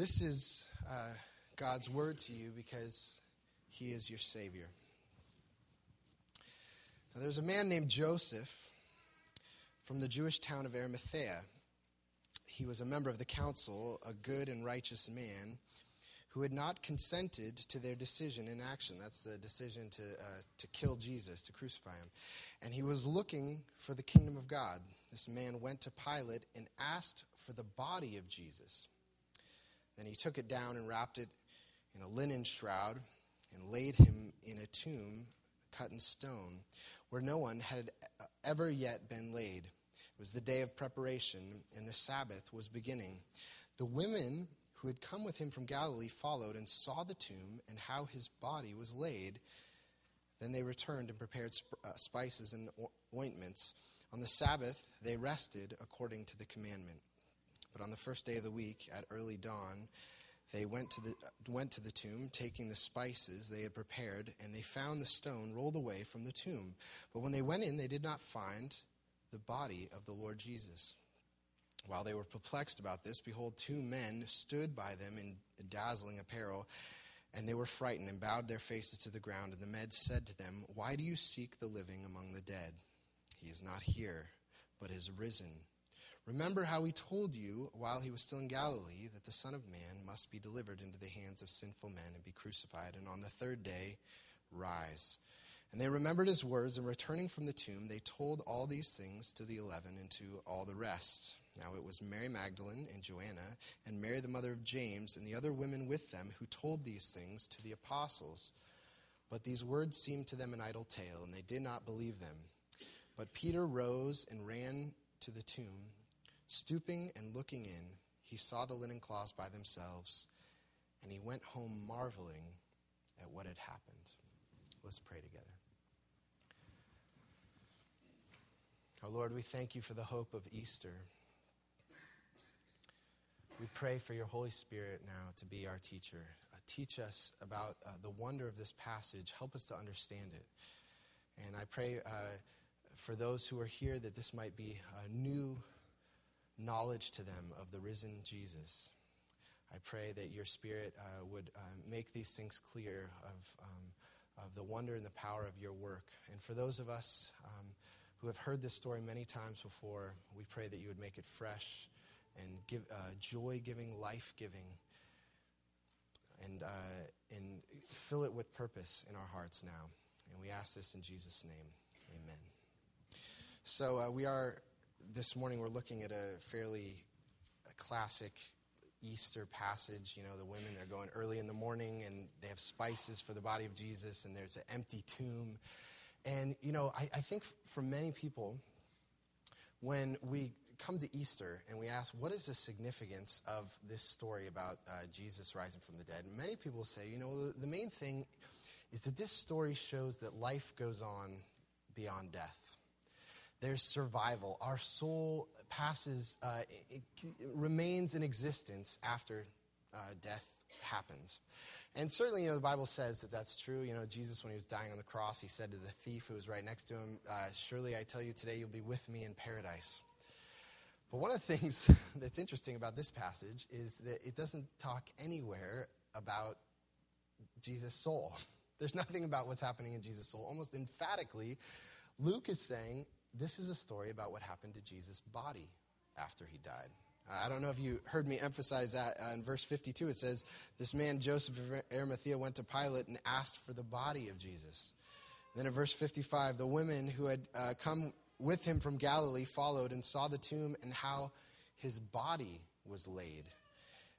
This is uh, God's word to you because he is your Savior. Now, there's a man named Joseph from the Jewish town of Arimathea. He was a member of the council, a good and righteous man who had not consented to their decision in action. That's the decision to, uh, to kill Jesus, to crucify him. And he was looking for the kingdom of God. This man went to Pilate and asked for the body of Jesus. Then he took it down and wrapped it in a linen shroud and laid him in a tomb cut in stone where no one had ever yet been laid. It was the day of preparation, and the Sabbath was beginning. The women who had come with him from Galilee followed and saw the tomb and how his body was laid. Then they returned and prepared uh, spices and ointments. On the Sabbath, they rested according to the commandment. But on the first day of the week, at early dawn, they went to the, went to the tomb, taking the spices they had prepared, and they found the stone rolled away from the tomb. But when they went in, they did not find the body of the Lord Jesus. While they were perplexed about this, behold, two men stood by them in dazzling apparel, and they were frightened and bowed their faces to the ground. And the men said to them, Why do you seek the living among the dead? He is not here, but is risen. Remember how he told you while he was still in Galilee that the Son of Man must be delivered into the hands of sinful men and be crucified, and on the third day rise. And they remembered his words, and returning from the tomb, they told all these things to the eleven and to all the rest. Now it was Mary Magdalene and Joanna, and Mary the mother of James, and the other women with them who told these things to the apostles. But these words seemed to them an idle tale, and they did not believe them. But Peter rose and ran to the tomb. Stooping and looking in, he saw the linen cloths by themselves, and he went home marveling at what had happened. Let's pray together. Our Lord, we thank you for the hope of Easter. We pray for your Holy Spirit now to be our teacher. Uh, teach us about uh, the wonder of this passage. Help us to understand it. And I pray uh, for those who are here that this might be a new knowledge to them of the risen Jesus. I pray that your Spirit uh, would uh, make these things clear of, um, of the wonder and the power of your work. And for those of us um, who have heard this story many times before, we pray that you would make it fresh and give uh, joy giving, life giving, and, uh, and fill it with purpose in our hearts now. And we ask this in Jesus' name. Amen. So uh, we are, this morning, we're looking at a fairly classic Easter passage. You know, the women, they're going early in the morning and they have spices for the body of Jesus, and there's an empty tomb. And, you know, I, I think for many people, when we come to Easter and we ask, what is the significance of this story about uh, Jesus rising from the dead? Many people say, you know, the, the main thing is that this story shows that life goes on beyond death. There's survival. Our soul passes, uh, it, it remains in existence after uh, death happens. And certainly, you know, the Bible says that that's true. You know, Jesus, when he was dying on the cross, he said to the thief who was right next to him, uh, Surely I tell you today, you'll be with me in paradise. But one of the things that's interesting about this passage is that it doesn't talk anywhere about Jesus' soul. There's nothing about what's happening in Jesus' soul. Almost emphatically, Luke is saying this is a story about what happened to Jesus' body after he died. I don't know if you heard me emphasize that. Uh, in verse 52, it says, This man, Joseph of Arimathea, went to Pilate and asked for the body of Jesus. Then in verse 55, the women who had uh, come with him from Galilee followed and saw the tomb and how his body was laid.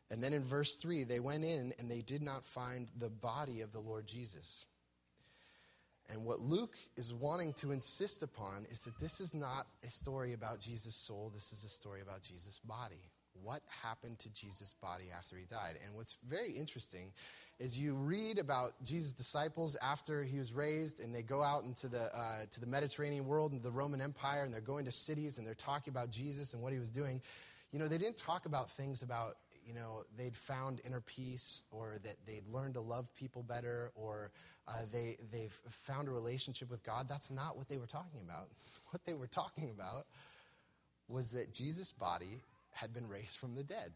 And then in verse 3, they went in and they did not find the body of the Lord Jesus. And what Luke is wanting to insist upon is that this is not a story about Jesus' soul, this is a story about Jesus' body. What happened to Jesus' body after he died? And what's very interesting is you read about Jesus' disciples after he was raised, and they go out into the, uh, to the Mediterranean world and the Roman Empire, and they're going to cities and they're talking about Jesus and what he was doing. You know, they didn't talk about things about you know, they'd found inner peace or that they'd learned to love people better or uh, they, they've found a relationship with God. That's not what they were talking about. What they were talking about was that Jesus' body had been raised from the dead.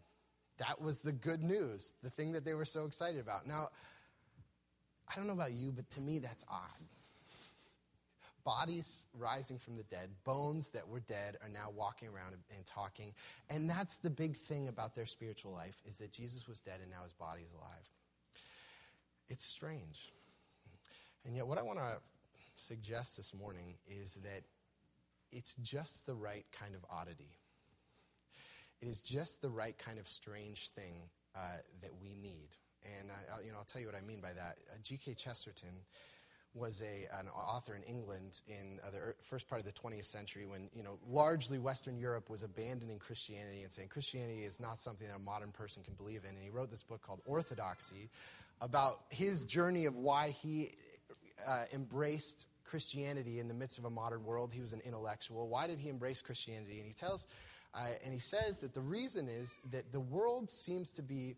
That was the good news, the thing that they were so excited about. Now, I don't know about you, but to me, that's odd. Bodies rising from the dead, bones that were dead are now walking around and talking. And that's the big thing about their spiritual life is that Jesus was dead and now his body is alive. It's strange. And yet, what I want to suggest this morning is that it's just the right kind of oddity. It is just the right kind of strange thing uh, that we need. And I, you know, I'll tell you what I mean by that. Uh, G.K. Chesterton was a, an author in England in uh, the first part of the 20th century when, you know, largely Western Europe was abandoning Christianity and saying Christianity is not something that a modern person can believe in. And he wrote this book called Orthodoxy about his journey of why he uh, embraced Christianity in the midst of a modern world. He was an intellectual. Why did he embrace Christianity? And he tells, uh, and he says that the reason is that the world seems to be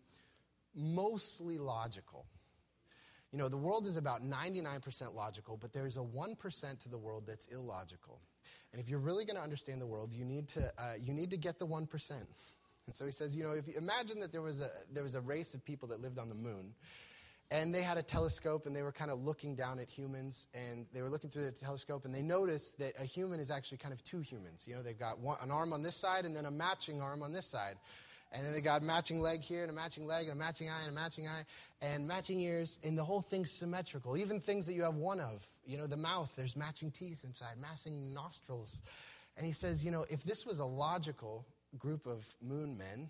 mostly logical. You know, the world is about 99% logical, but there's a 1% to the world that's illogical. And if you're really going to understand the world, you need to, uh, you need to get the 1%. And so he says, you know, if you imagine that there was, a, there was a race of people that lived on the moon, and they had a telescope and they were kind of looking down at humans and they were looking through their telescope and they noticed that a human is actually kind of two humans. You know, they've got one, an arm on this side and then a matching arm on this side. And then they got matching leg here and a matching leg and a matching eye and a matching eye and matching ears. And the whole thing's symmetrical. Even things that you have one of. You know, the mouth, there's matching teeth inside, matching nostrils. And he says, you know, if this was a logical group of moon men,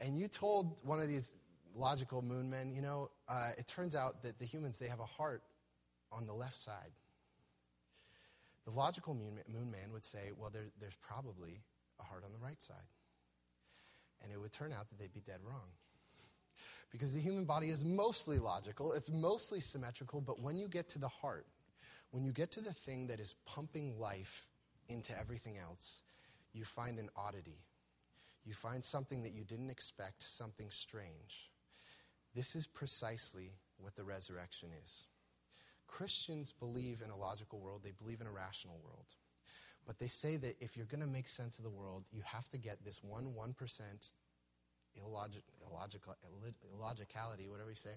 and you told one of these logical moon men, you know, uh, it turns out that the humans, they have a heart on the left side. The logical moon, moon man would say, well, there, there's probably a heart on the right side. And it would turn out that they'd be dead wrong. Because the human body is mostly logical, it's mostly symmetrical, but when you get to the heart, when you get to the thing that is pumping life into everything else, you find an oddity. You find something that you didn't expect, something strange. This is precisely what the resurrection is. Christians believe in a logical world, they believe in a rational world. But they say that if you're going to make sense of the world, you have to get this one 1% illogic, illogical, illogicality, whatever you say,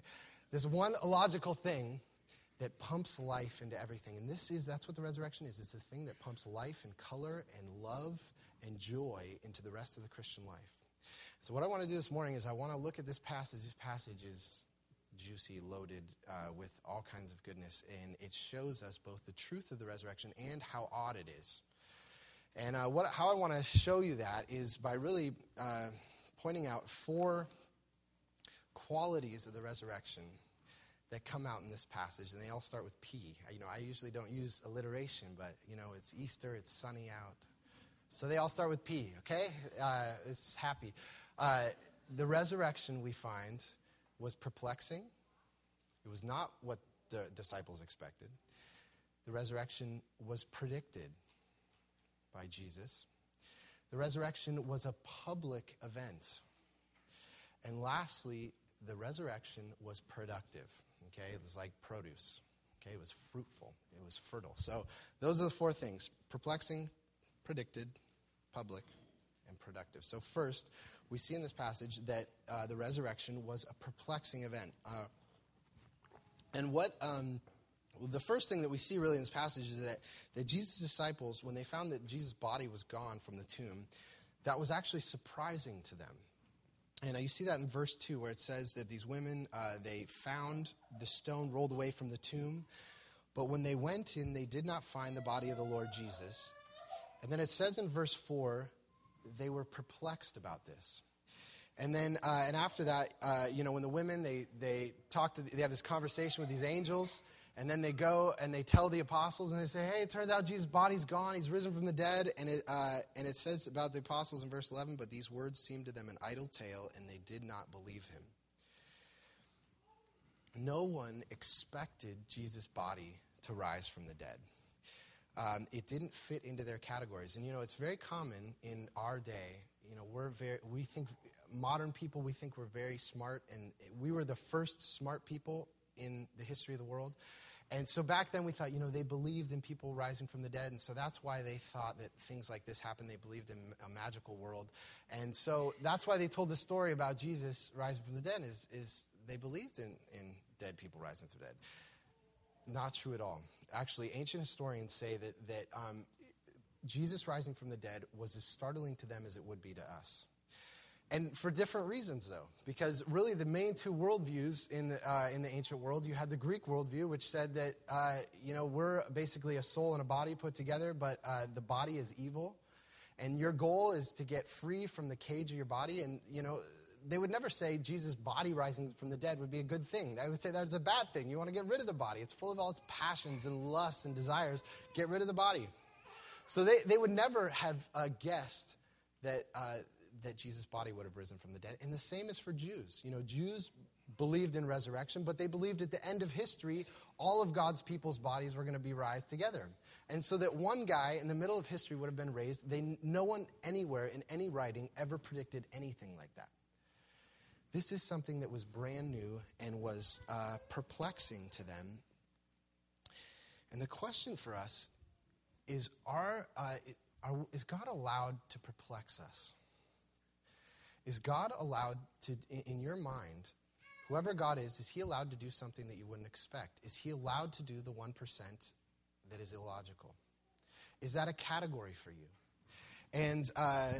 this one illogical thing that pumps life into everything. And this is, that's what the resurrection is. It's the thing that pumps life and color and love and joy into the rest of the Christian life. So, what I want to do this morning is I want to look at this passage. This passage is juicy, loaded uh, with all kinds of goodness, and it shows us both the truth of the resurrection and how odd it is. And uh, what, how I want to show you that is by really uh, pointing out four qualities of the resurrection that come out in this passage, and they all start with P. You know, I usually don't use alliteration, but you know, it's Easter, it's sunny out, so they all start with P. Okay, uh, it's happy. Uh, the resurrection, we find, was perplexing. It was not what the disciples expected. The resurrection was predicted by Jesus. The resurrection was a public event. And lastly, the resurrection was productive. Okay, it was like produce. Okay, it was fruitful, it was fertile. So those are the four things perplexing, predicted, public, and productive. So, first, we see in this passage that uh, the resurrection was a perplexing event. Uh, and what um, the first thing that we see really in this passage is that, that Jesus' disciples, when they found that Jesus' body was gone from the tomb, that was actually surprising to them. And you see that in verse 2, where it says that these women, uh, they found the stone rolled away from the tomb, but when they went in, they did not find the body of the Lord Jesus. And then it says in verse 4 they were perplexed about this. And then, uh, and after that, uh, you know, when the women, they, they talk to, they have this conversation with these angels, and then they go and they tell the apostles, and they say, hey, it turns out Jesus' body's gone, he's risen from the dead. And it, uh, and it says about the apostles in verse 11, but these words seemed to them an idle tale, and they did not believe him. No one expected Jesus' body to rise from the dead um, it didn't fit into their categories. And you know, it's very common in our day. You know, we're very, we think, modern people, we think we're very smart, and we were the first smart people in the history of the world. And so back then we thought, you know, they believed in people rising from the dead. And so that's why they thought that things like this happened. They believed in a magical world. And so that's why they told the story about Jesus rising from the dead is, is they believed in, in dead people rising from the dead. Not true at all. Actually, ancient historians say that, that um, Jesus rising from the dead was as startling to them as it would be to us. And for different reasons, though, because really the main two worldviews in the, uh, in the ancient world, you had the Greek worldview, which said that, uh, you know, we're basically a soul and a body put together, but uh, the body is evil. And your goal is to get free from the cage of your body. And, you know, they would never say Jesus' body rising from the dead would be a good thing. I would say that that's a bad thing. You want to get rid of the body. It's full of all its passions and lusts and desires. Get rid of the body. So they, they would never have uh, guessed that, uh, that Jesus' body would have risen from the dead. And the same is for Jews. You know, Jews believed in resurrection, but they believed at the end of history, all of God's people's bodies were going to be raised together. And so that one guy in the middle of history would have been raised, they, no one anywhere in any writing ever predicted anything like that. This is something that was brand new and was uh, perplexing to them. And the question for us is are, uh, are, is God allowed to perplex us? Is God allowed to, in your mind, whoever God is, is he allowed to do something that you wouldn't expect? Is he allowed to do the 1% that is illogical? Is that a category for you? And, uh,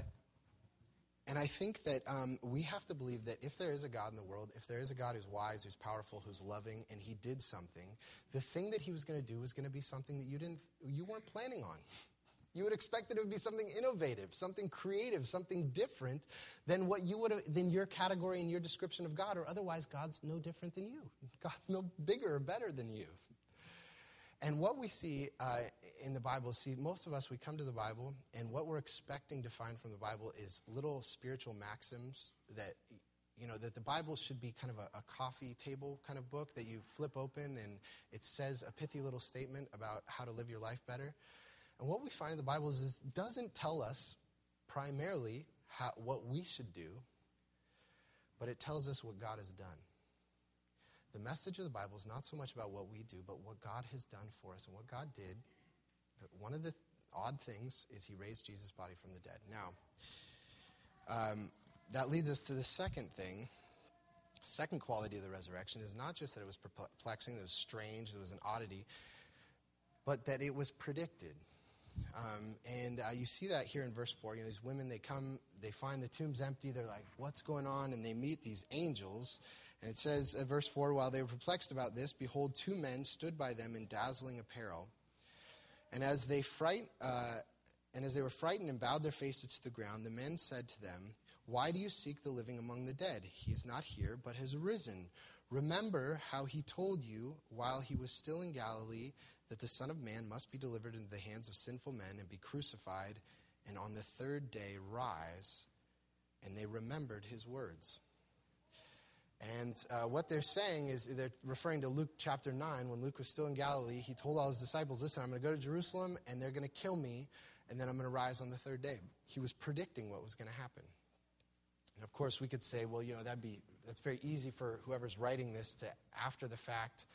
and I think that um, we have to believe that if there is a God in the world, if there is a God who's wise, who's powerful, who's loving, and he did something, the thing that he was going to do was going to be something that you, didn't, you weren't planning on. You would expect that it would be something innovative, something creative, something different than what you would have, than your category and your description of God, or otherwise God's no different than you. God's no bigger or better than you. And what we see uh, in the Bible, see, most of us, we come to the Bible, and what we're expecting to find from the Bible is little spiritual maxims that, you know, that the Bible should be kind of a, a coffee table kind of book that you flip open and it says a pithy little statement about how to live your life better. And what we find in the Bible is doesn't tell us primarily how, what we should do, but it tells us what God has done. The message of the Bible is not so much about what we do, but what God has done for us. And what God did, one of the odd things is he raised Jesus' body from the dead. Now, um, that leads us to the second thing. Second quality of the resurrection is not just that it was perplexing, that it was strange, it was an oddity, but that it was predicted. Um, and uh, you see that here in verse 4. You know, these women, they come, they find the tomb's empty. They're like, what's going on? And they meet these angels. And it says in verse 4 While they were perplexed about this, behold, two men stood by them in dazzling apparel. And as they fright, uh, and as they were frightened and bowed their faces to the ground, the men said to them, Why do you seek the living among the dead? He is not here, but has risen. Remember how he told you while he was still in Galilee that the Son of Man must be delivered into the hands of sinful men and be crucified, and on the third day rise. And they remembered his words. And uh, what they're saying is they're referring to Luke chapter 9. When Luke was still in Galilee, he told all his disciples, Listen, I'm going to go to Jerusalem, and they're going to kill me, and then I'm going to rise on the third day. He was predicting what was going to happen. And of course, we could say, well, you know, that'd be, that's very easy for whoever's writing this to, after the fact,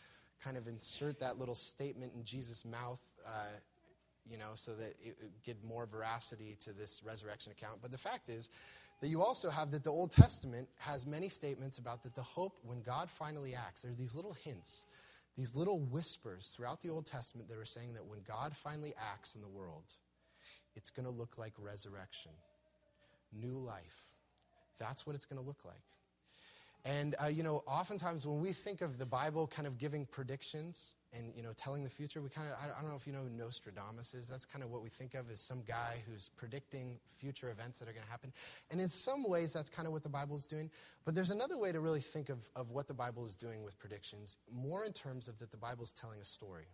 kind of insert that little statement in Jesus' mouth, uh, you know, so that it would get more veracity to this resurrection account. But the fact is that you also have that the Old Testament has many statements about that the hope when God finally acts. There's these little hints, these little whispers throughout the Old Testament that are saying that when God finally acts in the world, it's going to look like resurrection, new life. That's what it's going to look like. And, uh, you know, oftentimes when we think of the Bible kind of giving predictions and, you know, telling the future, we kind of, I don't know if you know who Nostradamus is. That's kind of what we think of as some guy who's predicting future events that are going to happen. And in some ways, that's kind of what the Bible is doing. But there's another way to really think of, of what the Bible is doing with predictions, more in terms of that the Bible is telling a story.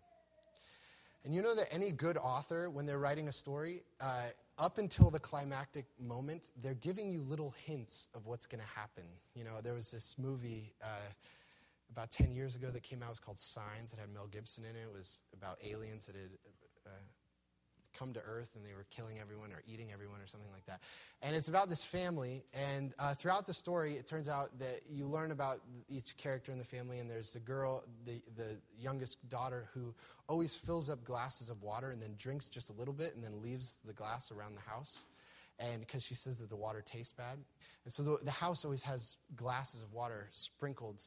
And you know that any good author, when they're writing a story, uh, up until the climactic moment, they're giving you little hints of what's going to happen. You know, there was this movie uh, about 10 years ago that came out. It was called Signs. It had Mel Gibson in it. It was about aliens that had come to Earth and they were killing everyone or eating everyone or something like that. And it's about this family. And uh, throughout the story, it turns out that you learn about each character in the family. And there's the girl, the, the youngest daughter, who always fills up glasses of water and then drinks just a little bit and then leaves the glass around the house. And because she says that the water tastes bad. And so the, the house always has glasses of water sprinkled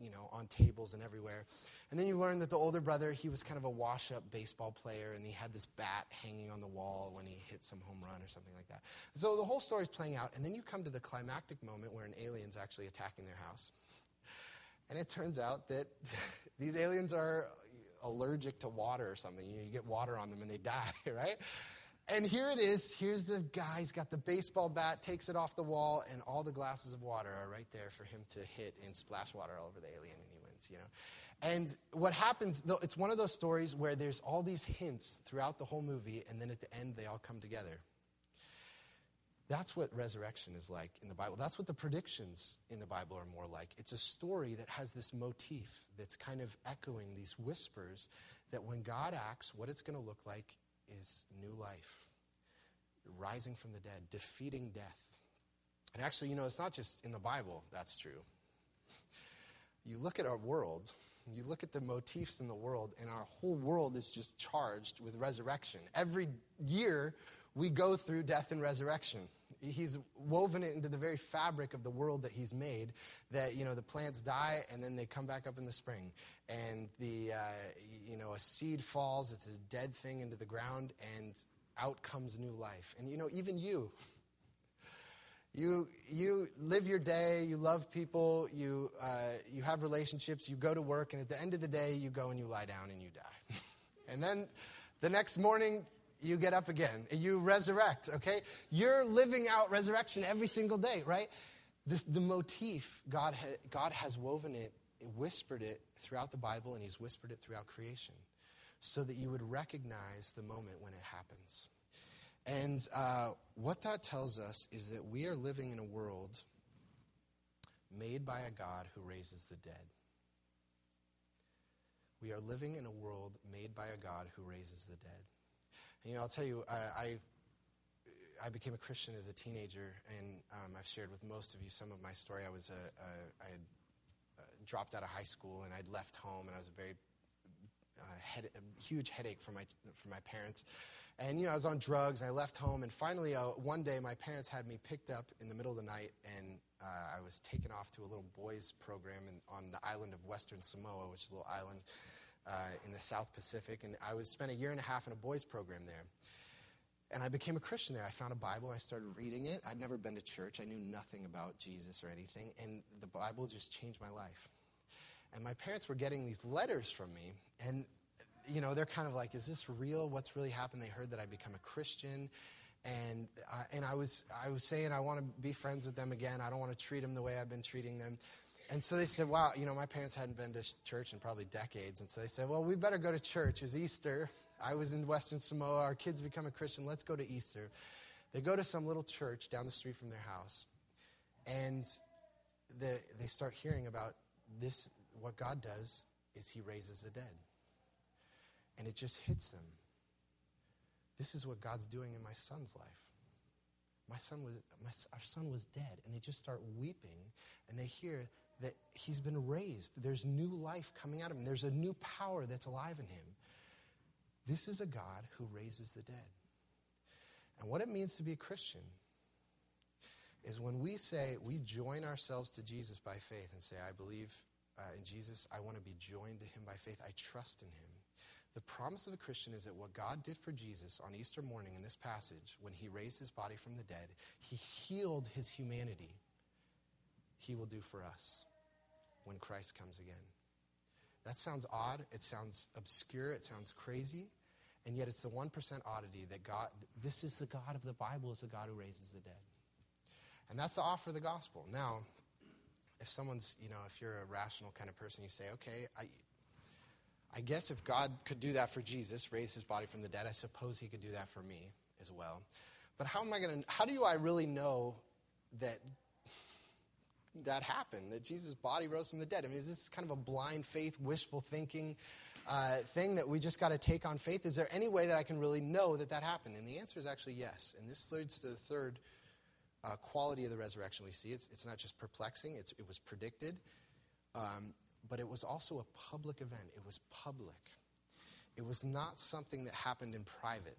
you know, on tables and everywhere. And then you learn that the older brother, he was kind of a wash up baseball player, and he had this bat hanging on the wall when he hit some home run or something like that. So the whole story's playing out, and then you come to the climactic moment where an alien's actually attacking their house. And it turns out that these aliens are allergic to water or something. You, you get water on them and they die, right? And here it is. Here's the guy. He's got the baseball bat, takes it off the wall, and all the glasses of water are right there for him to hit and splash water all over the alien, and he wins, you know. And what happens, though, it's one of those stories where there's all these hints throughout the whole movie, and then at the end, they all come together. That's what resurrection is like in the Bible. That's what the predictions in the Bible are more like. It's a story that has this motif that's kind of echoing these whispers that when God acts, what it's going to look like is new life, rising from the dead, defeating death. And actually, you know, it's not just in the Bible that's true. You look at our world, you look at the motifs in the world, and our whole world is just charged with resurrection. Every year, we go through death and resurrection. He's woven it into the very fabric of the world that he's made. That you know, the plants die and then they come back up in the spring, and the uh, you know a seed falls. It's a dead thing into the ground, and out comes new life. And you know, even you. You, you live your day, you love people, you, uh, you have relationships, you go to work, and at the end of the day, you go and you lie down and you die. and then the next morning, you get up again. You resurrect, okay? You're living out resurrection every single day, right? This, the motif, God, ha, God has woven it, whispered it throughout the Bible, and He's whispered it throughout creation so that you would recognize the moment when it happens. And uh, what that tells us is that we are living in a world made by a God who raises the dead. We are living in a world made by a God who raises the dead. You know, I'll tell you, I, I, I became a Christian as a teenager, and um, I've shared with most of you some of my story. I was a, a I had uh, dropped out of high school, and I'd left home, and I was a very uh, head, a huge headache for my for my parents. And you know, I was on drugs, and I left home, and finally, uh, one day, my parents had me picked up in the middle of the night, and uh, I was taken off to a little boys program in, on the island of Western Samoa, which is a little island uh, in the South Pacific, and I was spent a year and a half in a boys program there. And I became a Christian there. I found a Bible. I started reading it. I'd never been to church. I knew nothing about Jesus or anything. And the Bible just changed my life. And my parents were getting these letters from me. And, you know, they're kind of like, is this real? What's really happened? They heard that I become a Christian. And, uh, and I, was, I was saying I want to be friends with them again. I don't want to treat them the way I've been treating them. And so they said, wow, you know, my parents hadn't been to church in probably decades. And so they said, well, we better go to church. It was Easter. I was in Western Samoa. Our kids become a Christian. Let's go to Easter. They go to some little church down the street from their house. And the, they start hearing about this. What God does is He raises the dead. And it just hits them. This is what God's doing in my son's life my son was my, our son was dead and they just start weeping and they hear that he's been raised. There's new life coming out of him, there's a new power that's alive in him. This is a God who raises the dead. And what it means to be a Christian is when we say, we join ourselves to Jesus by faith and say, I believe uh, in Jesus, I want to be joined to him by faith, I trust in him. The promise of a Christian is that what God did for Jesus on Easter morning in this passage, when he raised his body from the dead, he healed his humanity. He will do for us when Christ comes again. That sounds odd. It sounds obscure. It sounds crazy. And yet it's the 1% oddity that God, this is the God of the Bible, is the God who raises the dead. And that's the offer of the gospel. Now, if someone's, you know, if you're a rational kind of person, you say, okay, I, I guess if God could do that for Jesus, raise his body from the dead, I suppose he could do that for me as well. But how am I going to, how do I really know that that happen, that Jesus' body rose from the dead? I mean, is this kind of a blind faith, wishful thinking uh, thing that we just got to take on faith? Is there any way that I can really know that that happened? And the answer is actually yes. And this leads to the third uh, quality of the resurrection we see. It's, it's not just perplexing, it was predicted, um, but it was also a public event. It was public. It was not something that happened in private.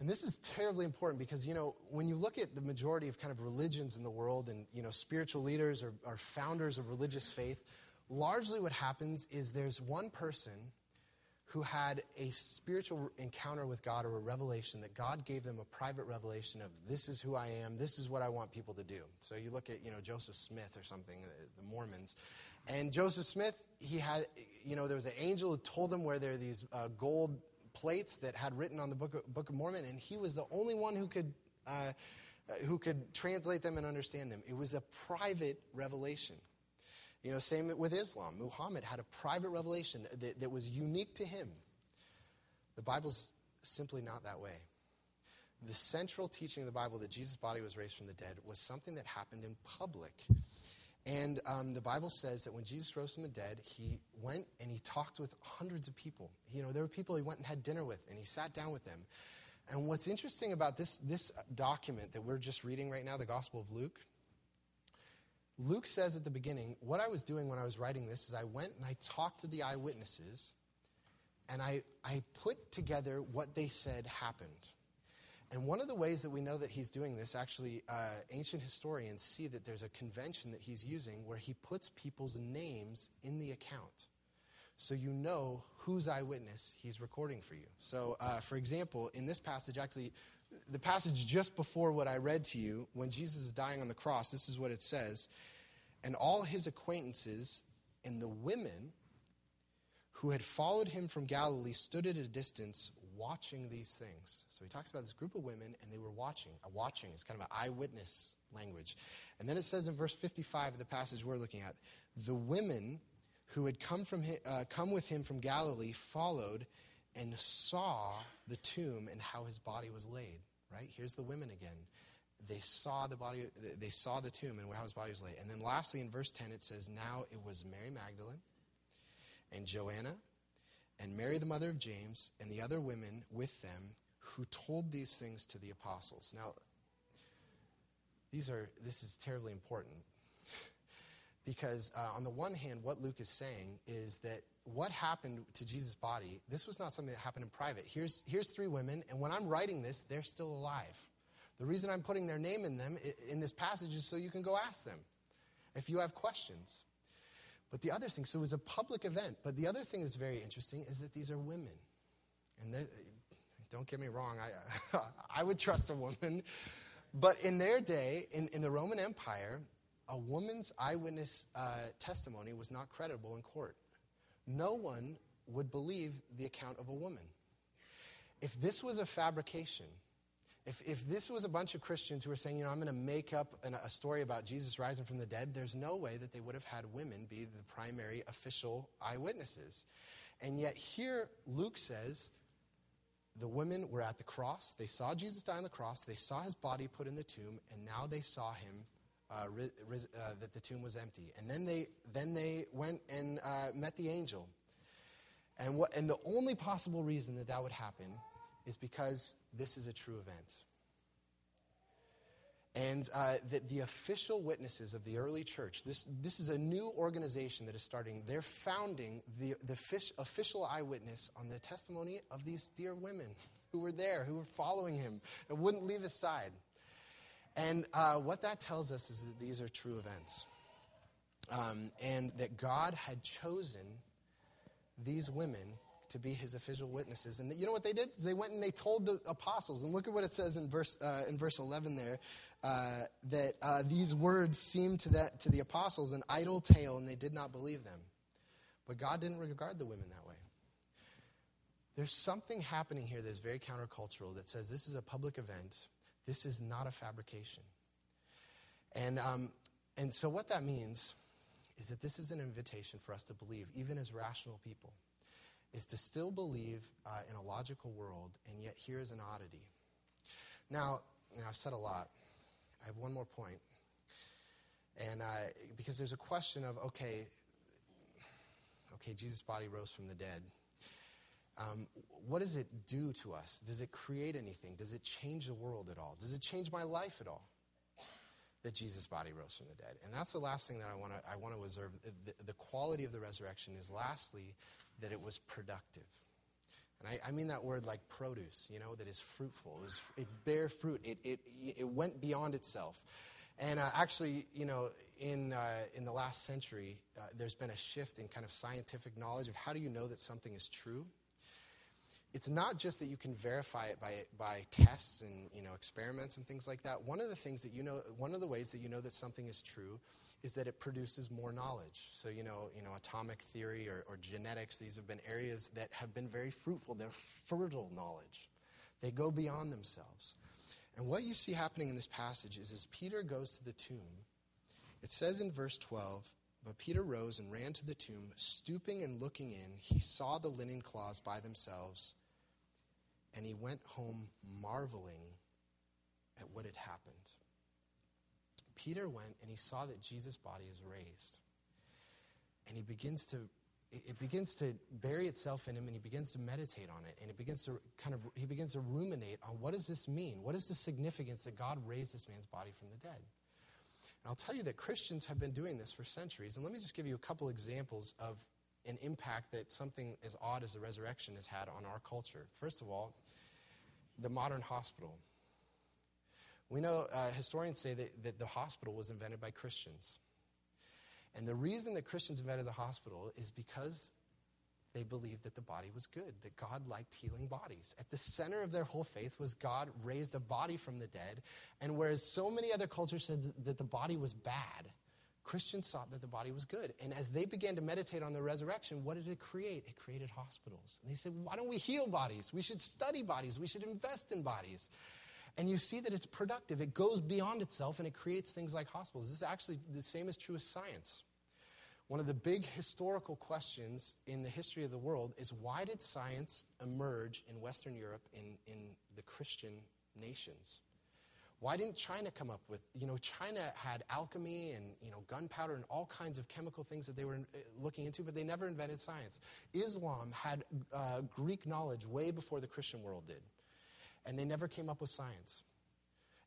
And this is terribly important because, you know, when you look at the majority of kind of religions in the world and, you know, spiritual leaders or, or founders of religious faith, largely what happens is there's one person who had a spiritual encounter with God or a revelation that God gave them a private revelation of this is who I am, this is what I want people to do. So you look at, you know, Joseph Smith or something, the Mormons. And Joseph Smith, he had, you know, there was an angel who told them where there are these uh, gold plates that had written on the Book of, Book of Mormon, and he was the only one who could, uh, who could translate them and understand them. It was a private revelation. You know, same with Islam. Muhammad had a private revelation that, that was unique to him. The Bible's simply not that way. The central teaching of the Bible that Jesus' body was raised from the dead was something that happened in public. And um, the Bible says that when Jesus rose from the dead, he went and he talked with hundreds of people. You know, there were people he went and had dinner with, and he sat down with them. And what's interesting about this, this document that we're just reading right now, the Gospel of Luke, Luke says at the beginning, what I was doing when I was writing this is I went and I talked to the eyewitnesses, and I, I put together what they said happened. And one of the ways that we know that he's doing this, actually, uh, ancient historians see that there's a convention that he's using where he puts people's names in the account. So you know whose eyewitness he's recording for you. So, uh, for example, in this passage, actually, the passage just before what I read to you, when Jesus is dying on the cross, this is what it says. And all his acquaintances and the women who had followed him from Galilee stood at a distance watching these things. So he talks about this group of women, and they were watching. A watching is kind of an eyewitness language. And then it says in verse 55 of the passage we're looking at the women who had come, from him, uh, come with him from Galilee followed and saw the tomb and how his body was laid. Right? Here's the women again. They saw the body, they saw the tomb and how his body was laid. And then lastly in verse 10 it says, Now it was Mary Magdalene and Joanna and Mary, the mother of James, and the other women with them who told these things to the apostles. Now, these are, this is terribly important because, uh, on the one hand, what Luke is saying is that what happened to Jesus' body, this was not something that happened in private. Here's, here's three women, and when I'm writing this, they're still alive. The reason I'm putting their name in them in this passage is so you can go ask them if you have questions. But the other thing, so it was a public event, but the other thing that's very interesting is that these are women. And they, don't get me wrong, I, I would trust a woman. But in their day, in, in the Roman Empire, a woman's eyewitness uh, testimony was not credible in court. No one would believe the account of a woman. If this was a fabrication, if, if this was a bunch of Christians who were saying, you know, I'm going to make up an, a story about Jesus rising from the dead, there's no way that they would have had women be the primary official eyewitnesses. And yet, here, Luke says the women were at the cross. They saw Jesus die on the cross. They saw his body put in the tomb. And now they saw him, uh, ris- uh, that the tomb was empty. And then they, then they went and uh, met the angel. And, what, and the only possible reason that that would happen is because this is a true event. And uh, the, the, official witnesses of the early church, this, this is a new organization that is starting. They're founding the, the fish, official eyewitness on the testimony of these dear women who were there, who were following him, and wouldn't leave his side. And uh, what that tells us is that these are true events. Um, and that God had chosen these women to be his official witnesses. And you know what they did? They went and they told the apostles. And look at what it says in verse, uh, in verse 11 there uh, that uh, these words seemed to, that, to the apostles an idle tale, and they did not believe them. But God didn't regard the women that way. There's something happening here that's very countercultural that says this is a public event, this is not a fabrication. And, um, and so, what that means is that this is an invitation for us to believe, even as rational people is to still believe uh, in a logical world, and yet here's an oddity. Now, I've said a lot. I have one more point. And uh, because there's a question of, okay, okay, Jesus' body rose from the dead. Um, what does it do to us? Does it create anything? Does it change the world at all? Does it change my life at all? That Jesus' body rose from the dead. And that's the last thing that I want to I want to observe. The, the, quality of the resurrection is lastly that it was productive. And I, I, mean that word like produce, you know, that is fruitful. It, was, it bare fruit. It, it, it went beyond itself. And uh, actually, you know, in, uh, in the last century, uh, there's been a shift in kind of scientific knowledge of how do you know that something is true it's not just that you can verify it by, by tests and you know, experiments and things like that. One of the things that you know, one of the ways that you know that something is true is that it produces more knowledge. So, you know, you know atomic theory or, or genetics, these have been areas that have been very fruitful. They're fertile knowledge, they go beyond themselves. And what you see happening in this passage is as Peter goes to the tomb, it says in verse 12, but Peter rose and ran to the tomb. Stooping and looking in, he saw the linen cloths by themselves and he went home marveling at what had happened. Peter went and he saw that Jesus' body is raised. And he begins to it begins to bury itself in him and he begins to meditate on it and it begins to kind of he begins to ruminate on what does this mean what is the significance that god raised this man's body from the dead and i'll tell you that christians have been doing this for centuries and let me just give you a couple examples of an impact that something as odd as the resurrection has had on our culture. First of all, the modern hospital. We know uh, historians say that, that the hospital was invented by Christians. And the reason that Christians invented the hospital is because they believed that the body was good, that God liked healing bodies. At the center of their whole faith was God raised a body from the dead. And whereas so many other cultures said that the body was bad, Christians thought that the body was good. And as they began to meditate on the resurrection, what did it create? It created hospitals. And they said, why don't we heal bodies? We should study bodies. We should invest in bodies. And you see that it's productive. It goes beyond itself and it creates things like hospitals. This is actually the same is true as science. One of the big historical questions in the history of the world is why did science emerge in Western Europe, in, in the Christian nations? Why didn't China come up with, you know, China had alchemy and, you know, gunpowder and all kinds of chemical things that they were uh, looking into, but they never invented science. Islam had uh, Greek knowledge way before the Christian world did, and they never came up with science.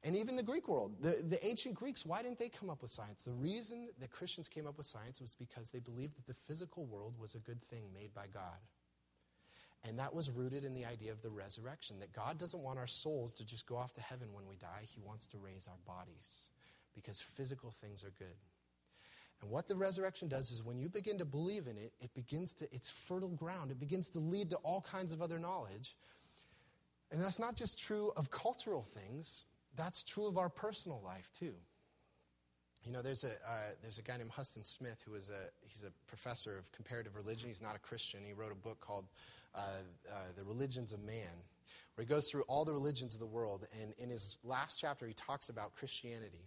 And even the Greek world, the, the ancient Greeks, why didn't they come up with science? The reason that Christians came up with science was because they believed that the physical world was a good thing made by God. And that was rooted in the idea of the resurrection that God doesn't want our souls to just go off to heaven when we die. He wants to raise our bodies because physical things are good. And what the resurrection does is when you begin to believe in it, it begins to, it's fertile ground. It begins to lead to all kinds of other knowledge. And that's not just true of cultural things, that's true of our personal life too. You know, there's a, uh, there's a guy named Huston Smith who is a, he's a professor of comparative religion. He's not a Christian. He wrote a book called uh, uh, The Religions of Man, where he goes through all the religions of the world. And in his last chapter, he talks about Christianity.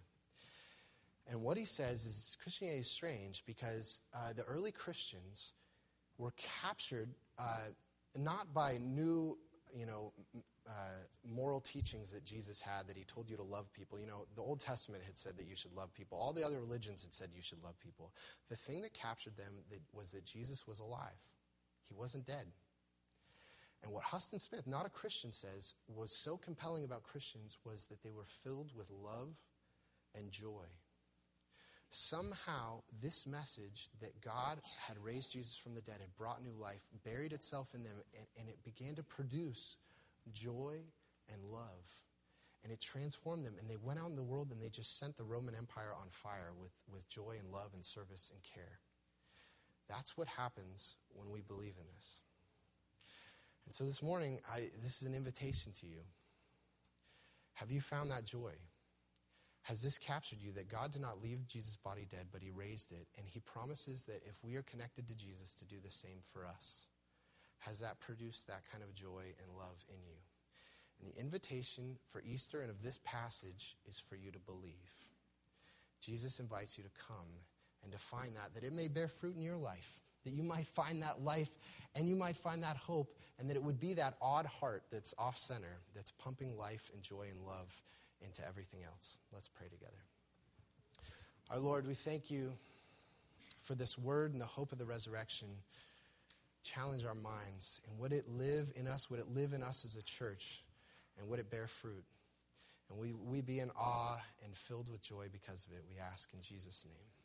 And what he says is Christianity is strange because uh, the early Christians were captured uh, not by new, you know, uh, moral teachings that Jesus had that he told you to love people. You know, the Old Testament had said that you should love people. All the other religions had said you should love people. The thing that captured them was that Jesus was alive. He wasn't dead. And what Huston Smith, not a Christian, says was so compelling about Christians was that they were filled with love and joy. Somehow, this message that God had raised Jesus from the dead had brought new life, buried itself in them, and, and it began to produce joy and love. And it transformed them. And they went out in the world and they just sent the Roman Empire on fire with, with joy and love and service and care. That's what happens when we believe in this. So this morning, I, this is an invitation to you. Have you found that joy? Has this captured you that God did not leave Jesus' body dead, but he raised it? And he promises that if we are connected to Jesus, to do the same for us. Has that produced that kind of joy and love in you? And the invitation for Easter and of this passage is for you to believe. Jesus invites you to come and to find that, that it may bear fruit in your life, that you might find that life and you might find that hope, and that it would be that odd heart that's off center, that's pumping life and joy and love into everything else. Let's pray together. Our Lord, we thank you for this word and the hope of the resurrection. Challenge our minds. And would it live in us? Would it live in us as a church? And would it bear fruit? And we, we be in awe and filled with joy because of it, we ask in Jesus' name.